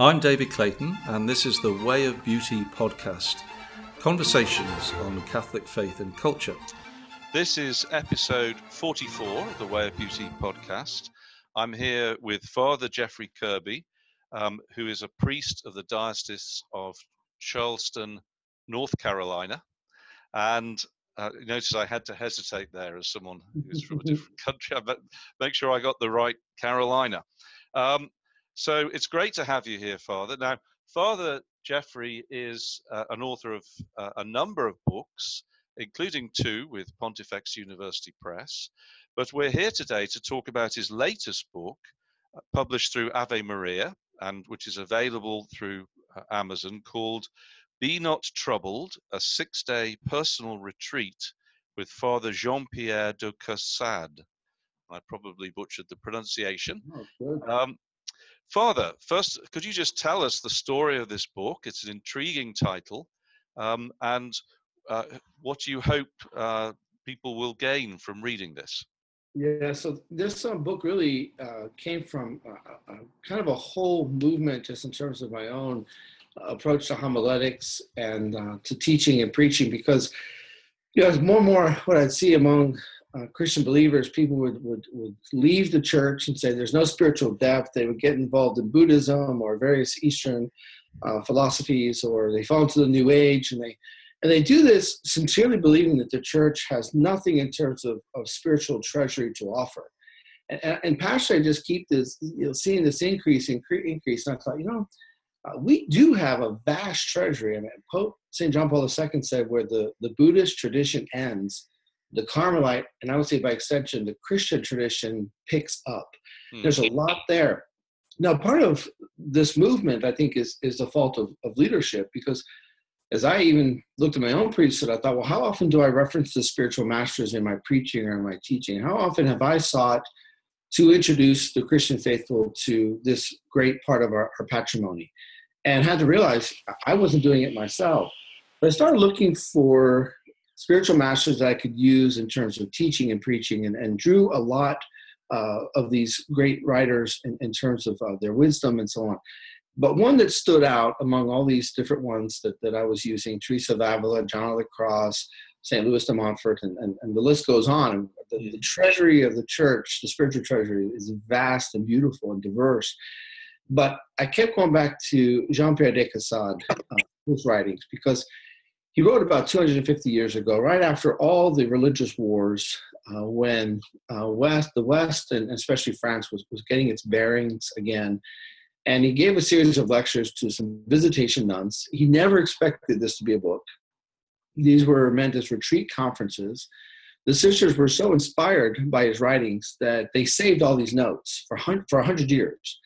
I'm David Clayton, and this is the Way of Beauty podcast conversations on Catholic faith and culture. This is episode 44 of the Way of Beauty podcast. I'm here with Father Jeffrey Kirby, um, who is a priest of the Diocese of Charleston, North Carolina. And uh, notice I had to hesitate there as someone who's from a different country. I make sure I got the right Carolina. Um, so it's great to have you here, Father. Now, Father Jeffrey is uh, an author of uh, a number of books, including two with Pontifex University Press. But we're here today to talk about his latest book, uh, published through Ave Maria, and which is available through uh, Amazon, called Be Not Troubled, a six day personal retreat with Father Jean Pierre de Caussade. I probably butchered the pronunciation. Oh, um, Father, first, could you just tell us the story of this book? It's an intriguing title, um, and uh, what do you hope uh, people will gain from reading this. Yeah, so this um, book really uh, came from uh, uh, kind of a whole movement, just in terms of my own approach to homiletics and uh, to teaching and preaching, because you know, more and more what I'd see among uh, Christian believers, people would, would, would leave the church and say there's no spiritual depth. They would get involved in Buddhism or various Eastern uh, philosophies, or they fall into the New Age, and they and they do this sincerely believing that the church has nothing in terms of, of spiritual treasury to offer. And, and passionately, I just keep this, you know, seeing this increase, increase, increase. And I thought, you know, uh, we do have a vast treasury. I mean, Pope St. John Paul II said, where the, the Buddhist tradition ends, the Carmelite, and I would say by extension, the Christian tradition picks up. Mm. There's a lot there. Now, part of this movement, I think, is is the fault of, of leadership because as I even looked at my own priesthood, I thought, well, how often do I reference the spiritual masters in my preaching or in my teaching? How often have I sought to introduce the Christian faithful to this great part of our, our patrimony? And had to realize I wasn't doing it myself. But I started looking for spiritual masters that I could use in terms of teaching and preaching, and, and drew a lot uh, of these great writers in, in terms of uh, their wisdom and so on. But one that stood out among all these different ones that, that I was using, Teresa of Avila, John of the Cross, St. Louis de Montfort, and, and, and the list goes on. The, the, treasury of the church, the spiritual treasury, is vast and beautiful and diverse. But I kept going back to Jean Pierre de Caussade, uh, his writings, because he wrote about 250 years ago, right after all the religious wars, uh, when uh, West, the West, and especially France, was, was getting its bearings again. And he gave a series of lectures to some visitation nuns. He never expected this to be a book. These were meant as retreat conferences. The sisters were so inspired by his writings that they saved all these notes for, 100, for 100 years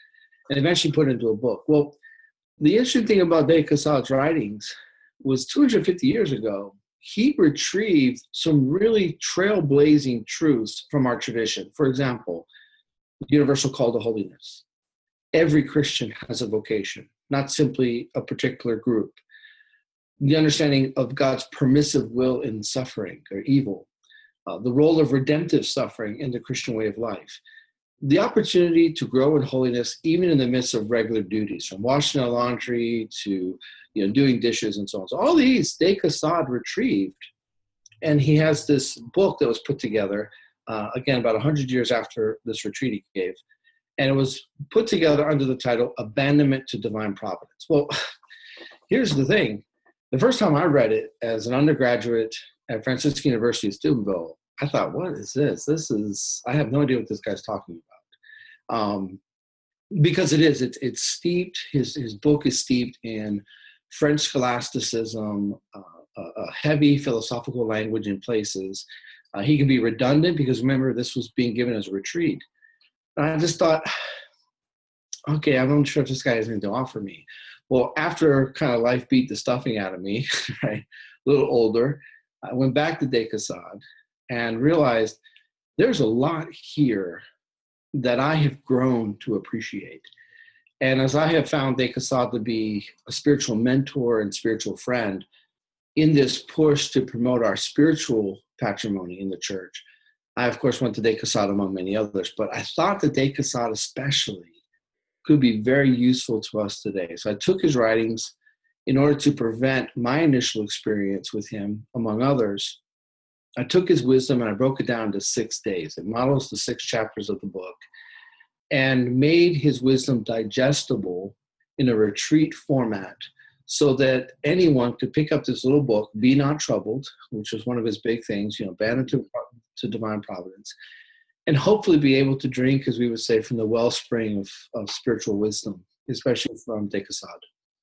and eventually put into a book. Well, the interesting thing about De Caussade's writings was 250 years ago, he retrieved some really trailblazing truths from our tradition. For example, universal call to holiness. Every Christian has a vocation, not simply a particular group. The understanding of God's permissive will in suffering or evil, uh, the role of redemptive suffering in the Christian way of life, the opportunity to grow in holiness even in the midst of regular duties, from washing the laundry to you know, doing dishes and so on. So all these De Caussade retrieved, and he has this book that was put together uh, again about 100 years after this retreat he gave, and it was put together under the title "Abandonment to Divine Providence." Well, here's the thing: the first time I read it as an undergraduate at Franciscan University of Steubenville, I thought, "What is this? This is I have no idea what this guy's talking about." Um, because it is, it's it's steeped. His his book is steeped in French scholasticism, uh, a heavy philosophical language in places. Uh, he can be redundant because remember, this was being given as a retreat. And I just thought, okay, I'm not sure if this guy has anything to offer me. Well, after kind of life beat the stuffing out of me, right, a little older, I went back to De Caussade and realized there's a lot here that I have grown to appreciate. And as I have found De Caussade to be a spiritual mentor and spiritual friend in this push to promote our spiritual patrimony in the church, I, of course, went to De Caussade among many others, but I thought that De Caussade especially could be very useful to us today. So I took his writings in order to prevent my initial experience with him, among others. I took his wisdom and I broke it down to six days. It models the six chapters of the book and made his wisdom digestible in a retreat format so that anyone could pick up this little book, Be Not Troubled, which was one of his big things, you know, abandoned to, to divine providence, and hopefully be able to drink, as we would say, from the wellspring of, of spiritual wisdom, especially from De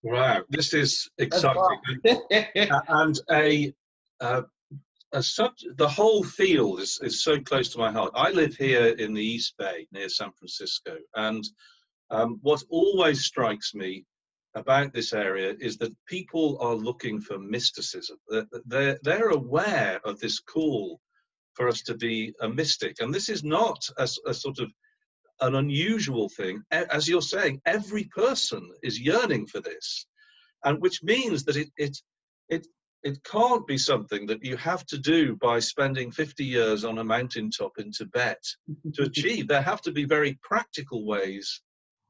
Wow, this is exciting. and a, uh, the whole field is, is so close to my heart. I live here in the East Bay near San Francisco, and um, what always strikes me about this area is that people are looking for mysticism. They're, they're aware of this call for us to be a mystic. And this is not a, a sort of an unusual thing. As you're saying, every person is yearning for this. And which means that it, it, it, it can't be something that you have to do by spending 50 years on a mountaintop in Tibet to achieve. There have to be very practical ways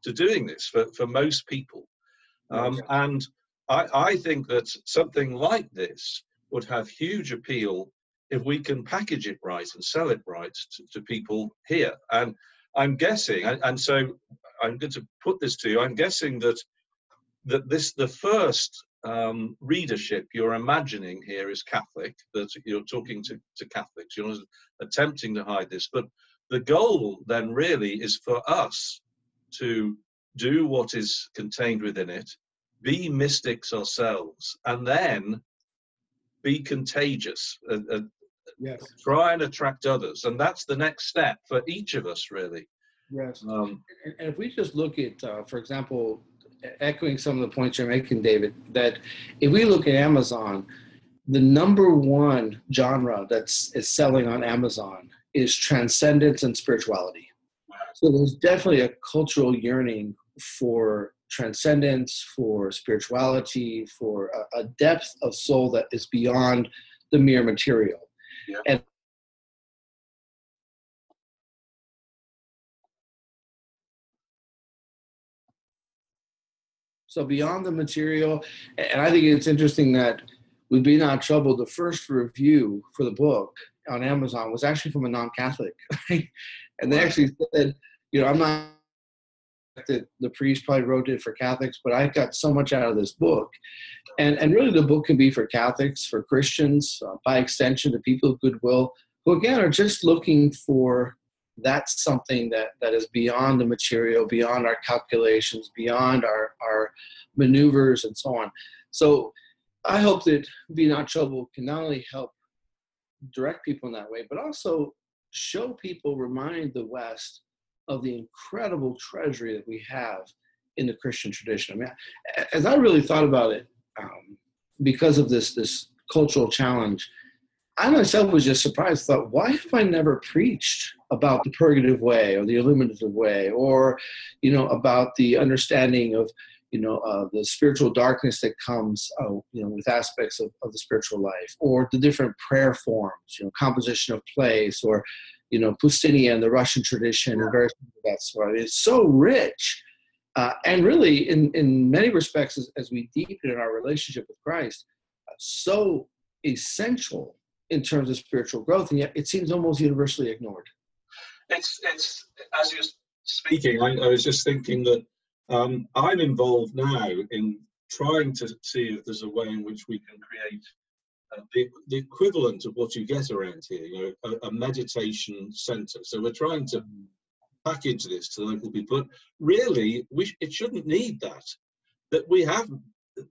to doing this for, for most people. Um, and I, I think that something like this would have huge appeal if we can package it right and sell it right to, to people here. And I'm guessing, and, and, so I'm going to put this to you. I'm guessing that that this the first um, readership you're imagining here is Catholic. That you're talking to, to Catholics. You're attempting to hide this, but the goal then really is for us to do what is contained within it, be mystics ourselves, and then be contagious. Uh, uh, yes. Try and attract others, and that's the next step for each of us, really. Yes. Um, and, and if we just look at, uh, for example, echoing some of the points you're making, David, that if we look at Amazon, the number one genre that's is selling on Amazon is transcendence and spirituality. So there's definitely a cultural yearning for transcendence, for spirituality, for a, a depth of soul that is beyond the mere material. Yeah. And so beyond the material, and I think it's interesting that We'd Be Not Trouble, the first review for the book on Amazon was actually from a non-Catholic, right? and they actually said, you know, I'm not that the priest probably wrote it for Catholics, but I got so much out of this book. And, and really, the book can be for Catholics, for Christians, uh, by extension, the people of goodwill, who again are just looking for that something that, that is beyond the material, beyond our calculations, beyond our, our maneuvers, and so on. So I hope that Be Not Troubled can not only help direct people in that way, but also show people, remind the West of the incredible treasury that we have in the Christian tradition. I mean, as I really thought about it, um, because of this this cultural challenge, I myself was just surprised. Thought, why have I never preached about the purgative way or the illuminative way, or you know, about the understanding of you know uh, the spiritual darkness that comes uh, you know with aspects of, of the spiritual life, or the different prayer forms, you know, composition of place, or you know, Poustinia and the Russian tradition and various things of that sort. It's so rich. Uh, and really, in, in many respects, as, as, we deepen in our relationship with Christ, uh, so essential in terms of spiritual growth, and yet it seems almost universally ignored. It's, it's as you're speaking, I, I was just thinking that um, I'm involved now in trying to see if there's a way in which we can create uh, the, the equivalent of what you get around here, you know, a, a meditation center. So we're trying to package this to local people. But really, we, it shouldn't need that. That we have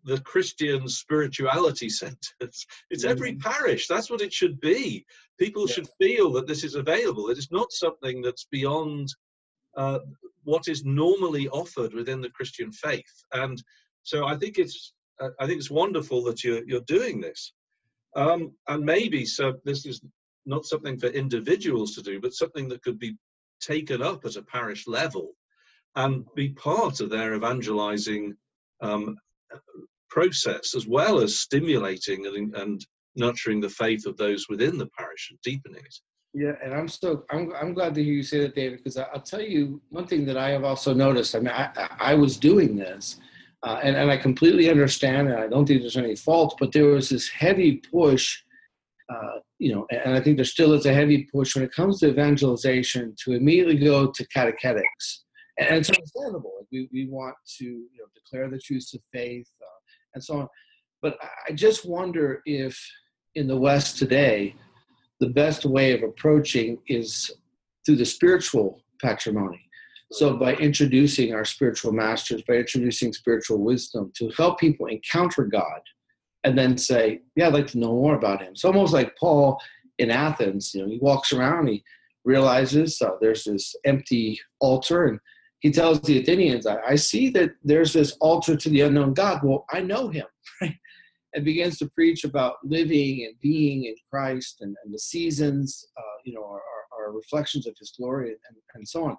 the Christian spirituality centers. It's every mm-hmm. parish. That's what it should be. People yes. should feel that this is available. It is not something that's beyond uh, what is normally offered within the Christian faith. And so I think it's uh, I think it's wonderful that you're you're doing this. Um, and maybe so this is not something for individuals to do, but something that could be taken up at a parish level and be part of their evangelizing um, process, as well as stimulating and, and, nurturing the faith of those within the parish and deepening it. Yeah, and I'm so I'm I'm glad to hear you say that, David, because I'll tell you one thing that I have also noticed. I mean, I I was doing this, uh, and and I completely understand, and I don't think there's any fault, but there was this heavy push, uh, you know, and I think there still is a heavy push when it comes to evangelization to immediately go to catechetics, and, it's understandable. We we want to you know declare the truths of faith uh, and so on, but I just wonder if in the West today the best way of approaching is through the spiritual patrimony. So, by introducing our spiritual masters, by introducing spiritual wisdom to help people encounter God and then say, Yeah, I'd like to know more about him. It's almost like Paul in Athens. You know, he walks around, he realizes uh, there's this empty altar, and he tells the Athenians, I, I see that there's this altar to the unknown God. Well, I know him, and begins to preach about living and being in Christ and, and the seasons, uh, you know, are, are, reflections of His glory and, and so on.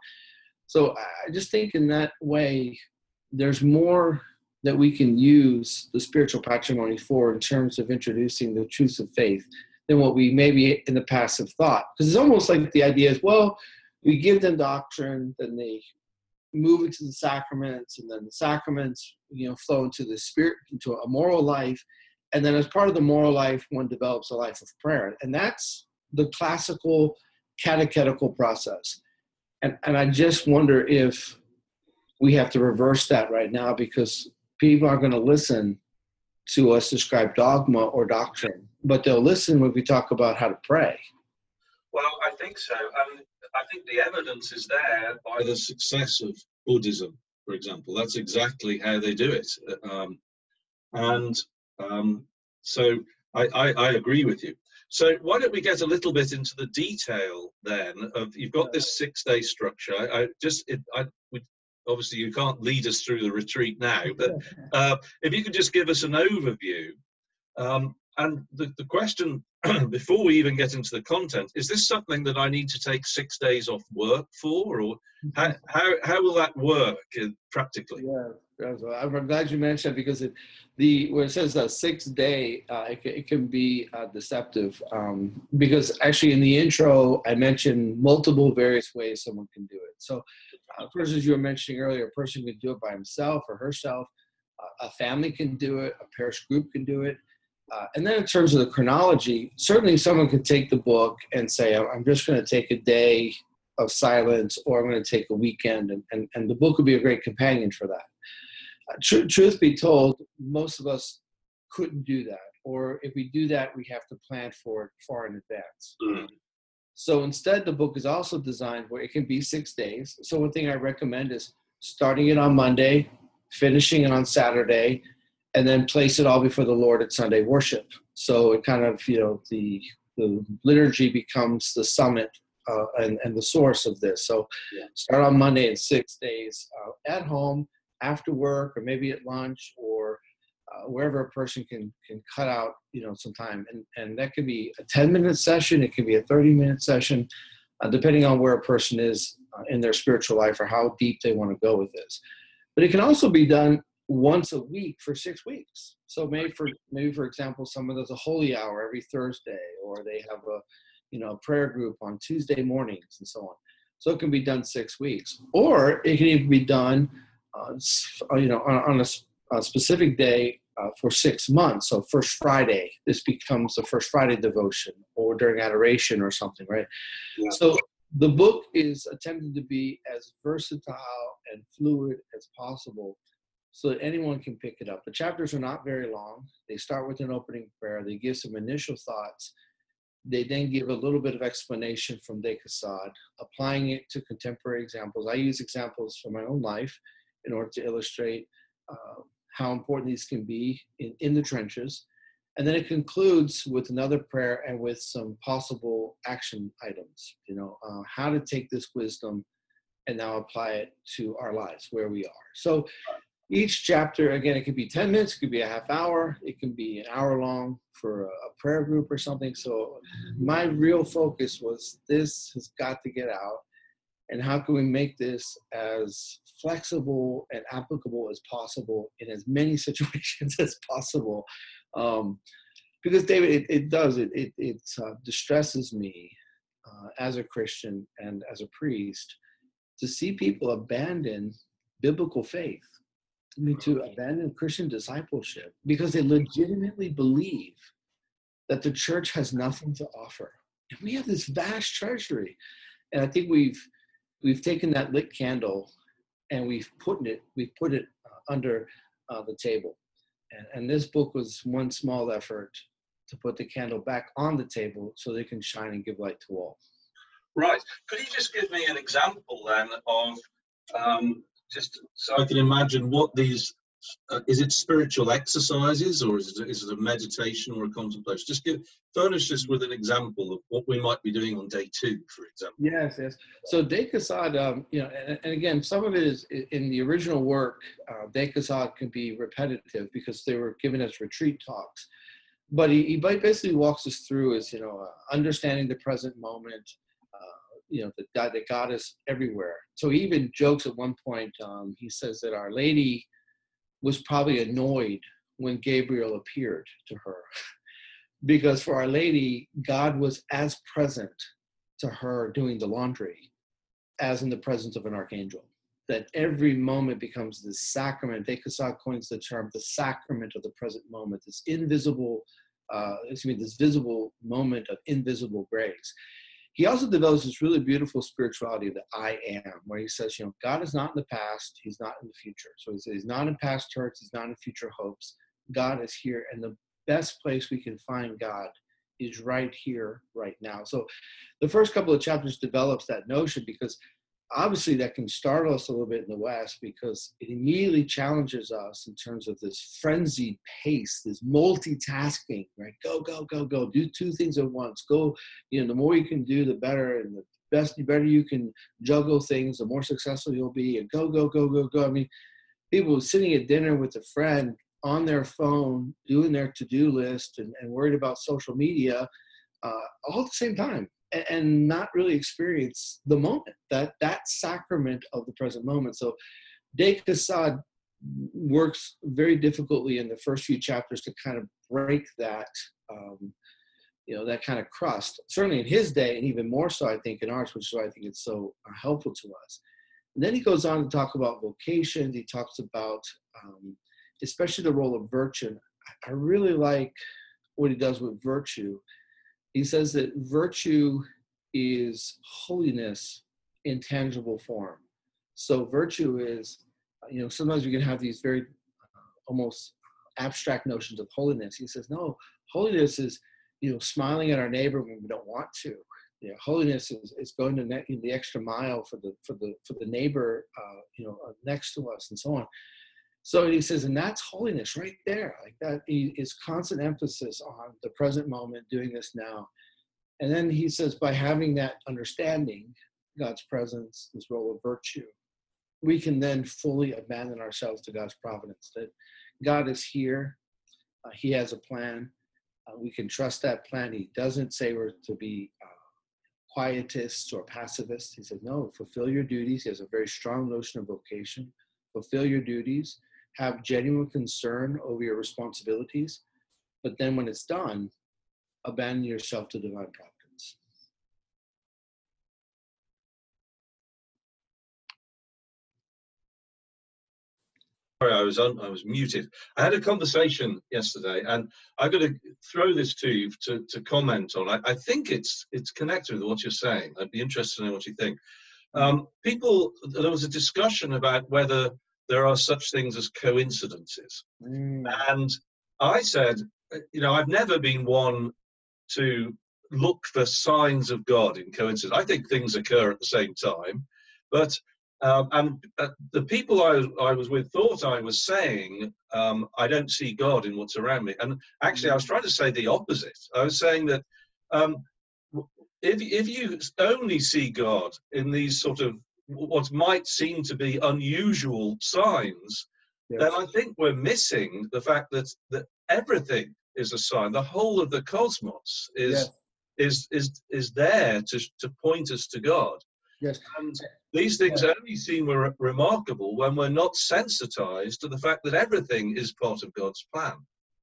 So I just think in that way, there's more that we can use the spiritual patrimony for in terms of introducing the truths of faith than what we maybe in the past have thought. Because it's almost like the idea is, well, we give them doctrine, then they move into the sacraments, and then the sacraments, you know, flow into the spirit, into a moral life, and then as part of the moral life, one develops a life of prayer, and that's the classical catechetical process. And and I just wonder if we have to reverse that right now because people aren't going to listen to us describe dogma or doctrine, but they'll listen when we talk about how to pray. Well, I think so. Um, I think the evidence is there by the success of Buddhism, for example. That's exactly how they do it. Um, and um, so I, I, I, agree with you. So why don't we get a little bit into the detail then of you've got this six day structure. I, I just it, I would obviously you can't lead us through the retreat now, but uh, if you could just give us an overview. Um, and the, the question before we even get into the content is this something that i need to take six days off work for or how, mm-hmm. how, how will that work practically yeah i'm glad you mentioned because it the where it says a six day uh, it, it, can be uh, deceptive um, because actually in the intro i mentioned multiple various ways someone can do it so uh, first as you were mentioning earlier a person can do it by himself or herself uh, a family can do it a parish group can do it uh, and then in terms of the chronology, certainly someone could take the book and say, I'm just going to take a day of silence or I'm going to take a weekend, and, and, and the book would be a great companion for that. Uh, tr- truth be told, most of us couldn't do that. Or if we do that, we have to plan for it far in advance. Mm-hmm. So instead, the book is also designed where it can be six days. So one thing I recommend is starting it on Monday, finishing it on Saturday, and then place it all before the Lord at Sunday worship. So it kind of, you know, the the liturgy becomes the summit uh, and, and the source of this. So yeah. start on Monday and six days uh, at home, after work, or maybe at lunch, or uh, wherever a person can can cut out, you know, some time. And and that could be a 10 minute session, it can be a 30 minute session, uh, depending on where a person is uh, in their spiritual life or how deep they want to go with this. But it can also be done once a week for six weeks. So maybe for maybe for example, someone does a holy hour every Thursday, or they have a you know prayer group on Tuesday mornings and so on. So it can be done six weeks, or it can even be done, uh, you know, on, on a, a, specific day uh, for six months. So first Friday, this becomes the first Friday devotion, or during adoration or something, right? Yeah. So the book is attempted to be as versatile and fluid as possible so that anyone can pick it up. The chapters are not very long. They start with an opening prayer, they give some initial thoughts. They then give a little bit of explanation from De Caussade, applying it to contemporary examples. I use examples from my own life in order to illustrate uh, how important these can be in, in the trenches. And then it concludes with another prayer and with some possible action items. You know, uh, how to take this wisdom and now apply it to our lives where we are. So each chapter again it could be 10 minutes it could be a half hour it can be an hour long for a, prayer group or something so my real focus was this has got to get out and how can we make this as flexible and applicable as possible in as many situations as possible um, because david it, it does it it, it uh, distresses me uh, as a Christian and as a priest to see people abandon biblical faith. I mean, to abandon Christian discipleship because they legitimately believe that the church has nothing to offer. And we have this vast treasury. And I think we've we've taken that lit candle and we've put it we've put it uh, under uh, the table. And, and this book was one small effort to put the candle back on the table so they can shine and give light to all. Right. Could you just give me an example then of um, just so I can imagine what these uh, is it spiritual exercises or is it, is it a meditation or a contemplation? Just give furnish us with an example of what we might be doing on day two, for example. Yes, yes. So De Caussade, um, you know, and, and, again, some of it is in the original work. Uh, De Caussade can be repetitive because they were given as retreat talks, but he, he basically walks us through is you know uh, understanding the present moment, you know, that God, is everywhere. So he even jokes at one point, um, he says that Our Lady was probably annoyed when Gabriel appeared to her. because for Our Lady, God was as present to her doing the laundry as in the presence of an archangel. That every moment becomes this sacrament. Caussade coins the term the sacrament of the present moment, this invisible, uh, excuse me, this visible moment of invisible grace he also develops this really beautiful spirituality of the I am, where he says, you know, God is not in the past, he's not in the future. So he says he's not in past hurts, he's not in future hopes. God is here, and the best place we can find God is right here, right now. So the first couple of chapters develops that notion because obviously that can startle us a little bit in the west because it immediately challenges us in terms of this frenzied pace this multitasking right? Go go go go. Do two things at once. Go you know the more you can do the better and the best the better you can juggle things the more successful you'll be. And go go go go go. I mean people sitting at dinner with a friend on their phone doing their to-do list and, and worried about social media uh, all at the same time and not really experience the moment that that sacrament of the present moment. So Caussade works very difficultly in the first few chapters to kind of break that um, you know that kind of crust. Certainly in his day and even more so i think in ours which is why i think it's so uh, helpful to us. And then he goes on to talk about vocations. He talks about um, especially the role of virtue. I really like what he does with virtue he says that virtue is holiness in tangible form. So virtue is, you know, sometimes we can have these very uh, almost abstract notions of holiness. He says, no, holiness is, you know, smiling at our neighbor when we don't want to. You know, holiness is, is going to ne- the extra mile for the for the for the neighbor, uh, you know, uh, next to us, and so on. So he says, and that's holiness right there. Like that is constant emphasis on the present moment, doing this now. And then he says, by having that understanding, God's presence, this role of virtue, we can then fully abandon ourselves to God's providence. That God is here, uh, He has a plan. Uh, we can trust that plan. He doesn't say we're to be uh, quietists or pacifists. He says, no, fulfill your duties. He has a very strong notion of vocation. Fulfill your duties have genuine concern over your responsibilities, but then when it's done, abandon yourself to divine providence. Sorry, I was on, I was muted. I had a conversation yesterday, and I'm going to throw this to you to, to comment on. I, I think it's it's connected with what you're saying. I'd be interested in what you think. Um, people, there was a discussion about whether there are such things as coincidences. Mm. And I said, you know, I've never been one to look for signs of God in coincidence. I think things occur at the same time, but um, and uh, the people I, I was with thought I was saying um, I don't see God in what's around me, and actually I was trying to say the opposite. I was saying that um, if if you only see God in these sort of what might seem to be unusual signs, yes. then I think we're missing the fact that, that everything is a sign. The whole of the cosmos is yes. is is is there to to point us to God. Yes. And these things yeah. only seem re- remarkable when we're not sensitized to the fact that everything is part of God's plan.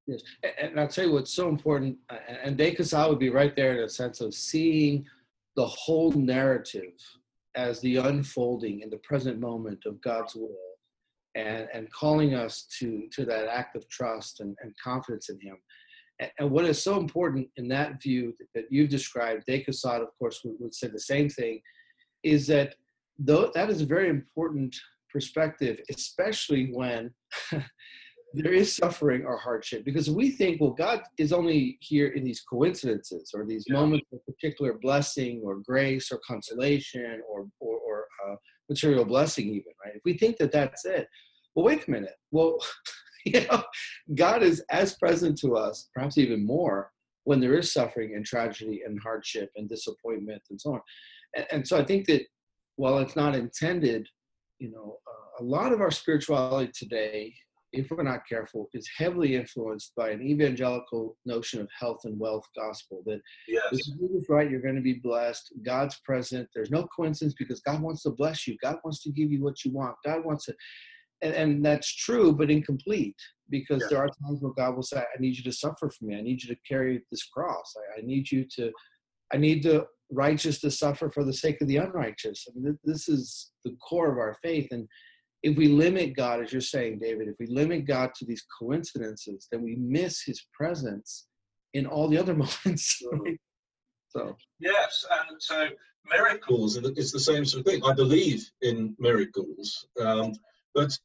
Yes, and I'll tell you what's so important, and Caussade would be right there in a sense of seeing the whole narrative as the unfolding in the present moment of God's will and, and calling us to, to that act of trust and, and confidence in Him. And, and, what is so important in that view that you've described, De of course, would, would say the same thing, is that though that is a very important perspective, especially when there is suffering or hardship because we think well god is only here in these coincidences or these yeah. moments of particular blessing or grace or consolation or or, or uh, material blessing even right? If we think that that's it well wait a minute. Well you know god is as present to us perhaps even more when there is suffering and tragedy and hardship and disappointment and so on. And, and so i think that while it's not intended you know uh, a lot of our spirituality today if we're not careful, is heavily influenced by an evangelical notion of health and wealth gospel. That yes. if you do this right, you're going to be blessed. God's present. There's no coincidence because God wants to bless you. God wants to give you what you want. God wants to, and, and that's true, but incomplete because yes. there are times where God will say, "I need you to suffer for me. I need you to carry this cross. I, I need you to, I need the righteous to suffer for the sake of the unrighteous." I mean, this is the core of our faith, and if we limit God, as you're saying, David, if we limit God to these coincidences, then we miss his presence in all the other moments. So yes, and so miracles is the same sort of thing. I believe in miracles, um, but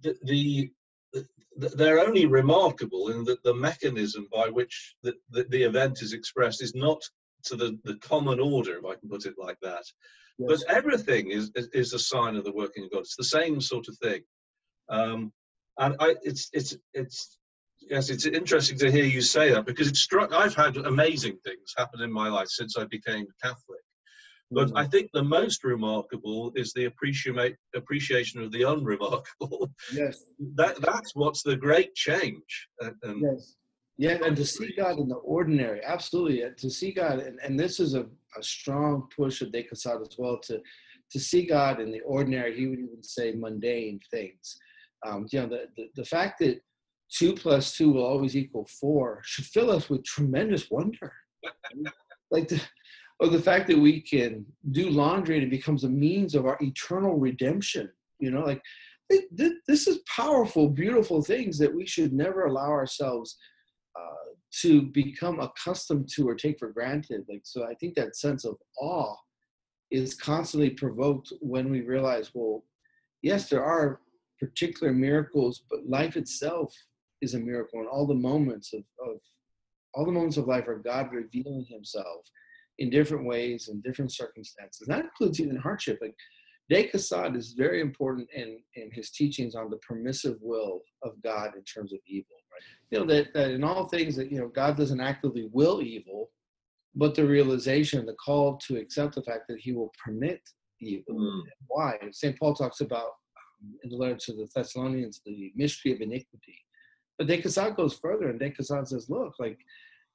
the, the, the, they're only remarkable in that the mechanism by which the, the, the event is expressed is not to the, the common order, if I can put it like that. Yes. But everything is, is, is a sign of the working of God. It's the same sort of thing. Um, and I, it's it's it's yes, it's interesting to hear you say that because it struck. I've had amazing things happen in my life since I became Catholic. But mm-hmm. I think the most remarkable is the appreciate appreciation of the unremarkable. Yes, that that's what's the great change. And, yes, yeah, and to see God in the ordinary, absolutely. To see God, and, and this is a, a strong push of De Caussade as well, to, to see God in the ordinary, he would even say mundane things. Um, you know, the, the, the fact that two plus two will always equal four should fill us with tremendous wonder. like the, or the fact that we can do laundry and it becomes a means of our eternal redemption. You know, like this is powerful, beautiful things that we should never allow ourselves Uh, to become accustomed to or take for granted. Like, so I think that sense of awe is constantly provoked when we realize, well, yes, there are particular miracles, but life itself is a miracle, and all the moments of, of all the moments of life are God revealing Himself in different ways and different circumstances. That includes even hardship. Like De Caussade is very important in in his teachings on the permissive will of God in terms of evil you know that, that in all things that you know god doesn't actively will evil but the realization the call to accept the fact that he will permit evil mm. why? St paul talks about um, in the letter to the thessalonians the mystery of iniquity. But De Caussade goes further and De Caussade says look like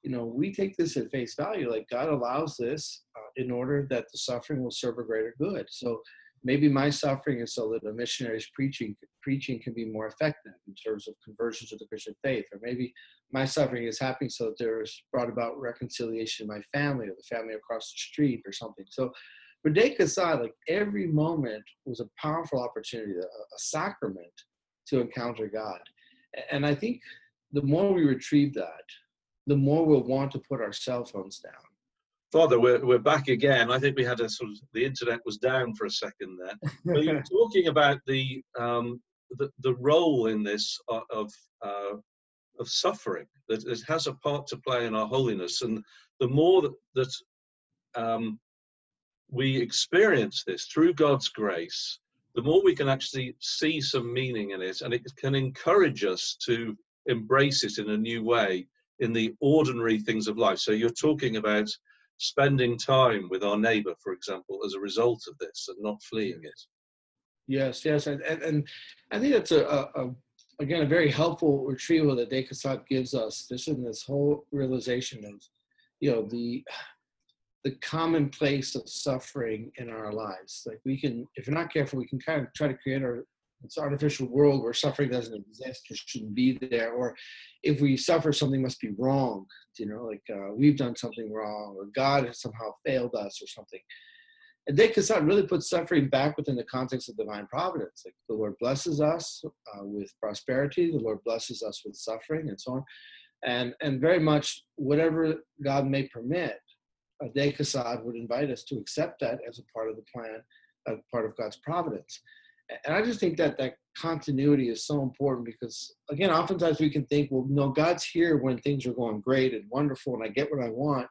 you know we take this at face value like god allows this uh, in order that the suffering will serve a greater good. So maybe my suffering is so that a missionary's preaching preaching can be more effective in terms of conversion to the Christian faith, or maybe my suffering is happening so that there's brought about reconciliation in my family or the family across the street or something. So for De Caussade, like every moment was a powerful opportunity, a, a sacrament to encounter God. And I think the more we retrieve that, the more we'll want to put our cell phones down Father, we're, we're back again. I think we had a sort of the internet was down for a second there. but you're talking about the, um, the the role in this of uh, of suffering that it has a part to play in our holiness, and the more that, that um, we experience this through God's grace, the more we can actually see some meaning in it, and it can encourage us to embrace it in a new way in the ordinary things of life. So you're talking about spending time with our neighbor, for example, as a result of this and not fleeing it. Yes, yes. And, and, and I think that's a, a, a, again, a very helpful retrieval that De Caussade gives us. This in this whole realization of, you know, the, the commonplace of suffering in our lives. Like we can, if you're not careful, we can kind of try to create our it's artificial world where suffering doesn't exist or shouldn't be there, or if we suffer, something must be wrong. You know, like uh, we've done something wrong, or God has somehow failed us, or something. And De Caussade really puts suffering back within the context of divine providence. Like the Lord blesses us uh, with prosperity, the Lord blesses us with suffering, and so on. And and very much whatever God may permit, a De Caussade would invite us to accept that as a part of the plan, a part of God's providence and I just think that that continuity is so important because again, oftentimes we can think, well, no, God's here when things are going great and wonderful, and I get what I want,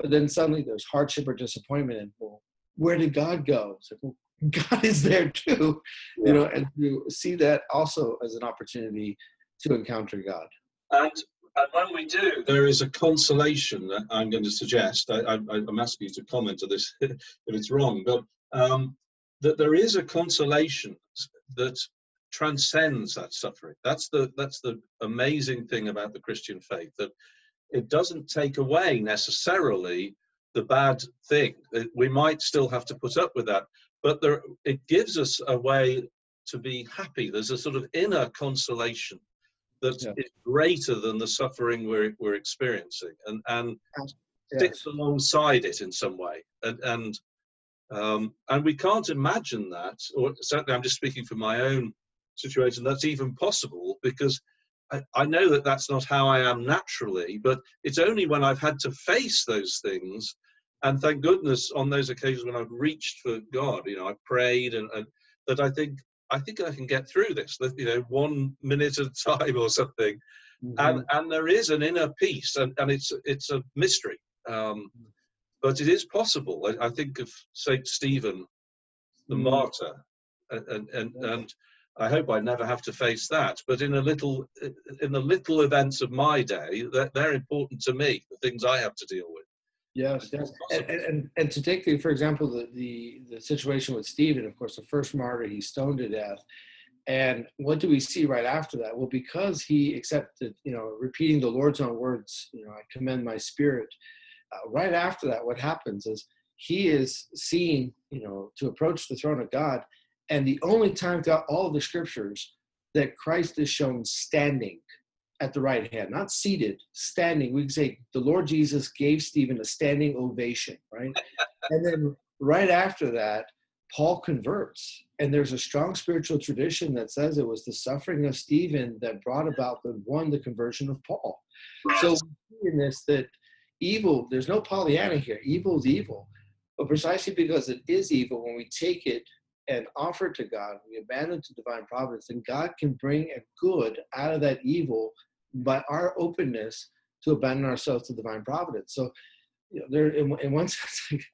but then suddenly there's hardship or disappointment, and well, where did God go? It's like, well, God is there too, you know, and see that also as an opportunity to encounter God. And and when we do, there is a consolation that I'm going to suggest. I I, am asking you to comment on this if it's wrong, but um, that there is a consolation that transcends that suffering. That's the that's the amazing thing about the Christian faith that it doesn't take away necessarily the bad thing. We might still have to put up with that, but there it gives us a way to be happy. There's a sort of inner consolation that yeah. is greater than the suffering we're we're experiencing, and and yes. sits alongside it in some way. And and um, and we can't imagine that, or certainly I'm just speaking for my own situation, that's even possible because I, I, know that that's not how I am naturally, but it's only when I've had to face those things. And thank goodness on those occasions when I've reached for God, you know, I've prayed and, and that I think, I think I can get through this, you know, one minute at a time or something. Mm-hmm. And, and there is an inner peace and, and it's, it's a mystery. Um, mm but it is possible. I, I think of Saint Stephen, the mm. martyr, and, and and I hope I never have to face that. But in a little, in the little events of my day, they're, they're important to me. The things I have to deal with. Yes, yes. And, and, and to take the, for example, the, the the situation with Stephen, of course, the first martyr, he's stoned to death. And what do we see right after that? Well, because he accepted, you know, repeating the Lord's own words, you know, I commend my spirit uh, right after that, what happens is he is seen, you know, to approach the throne of God. And the only time throughout all of the scriptures that Christ is shown standing at the right hand, not seated, standing. We can say the Lord Jesus gave Stephen a standing ovation, right? and then right after that, Paul converts. And there's a strong spiritual tradition that says it was the suffering of Stephen that brought about the one, the conversion of Paul. So in this that evil, there's no Pollyanna here. Evil is evil. But precisely because it is evil, when we take it and offer it to God, we abandon to divine providence, then God can bring a good out of that evil by our openness to abandon ourselves to divine providence. So, you know, there in, in one sense, like,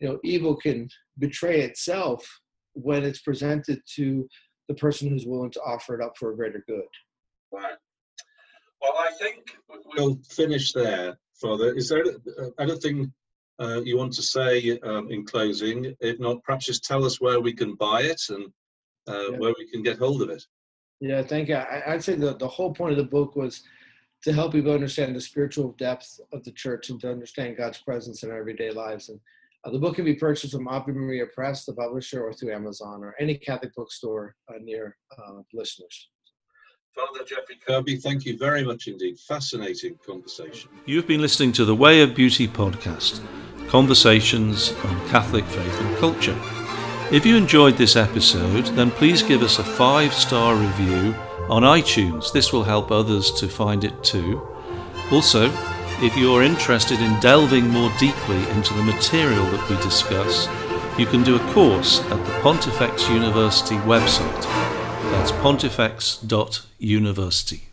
you know, evil can betray itself when it's presented to the person who's willing to offer it up for a greater good. Right. Well, I think we'll finish there. Father. Is there uh, anything uh, you want to say um, in closing? If not, perhaps just tell us where we can buy it and uh, yeah. where we can get hold of it. Yeah, thank you. I, would say the, the whole point of the book was to help people understand the spiritual depth of the church and to understand God's presence in our everyday lives. And uh, the book can be purchased from Ave Maria Press, the publisher, or through Amazon or any Catholic bookstore uh, near uh, listeners. Father Jeffrey Kirby, thank you very much indeed. Fascinating conversation. You've been listening to the Way of Beauty podcast, conversations on Catholic faith and culture. If you enjoyed this episode, then please give us a five star review on iTunes. This will help others to find it too. Also, if you're interested in delving more deeply into the material that we discuss, you can do a course at the Pontifex University website. That's pontifex.university.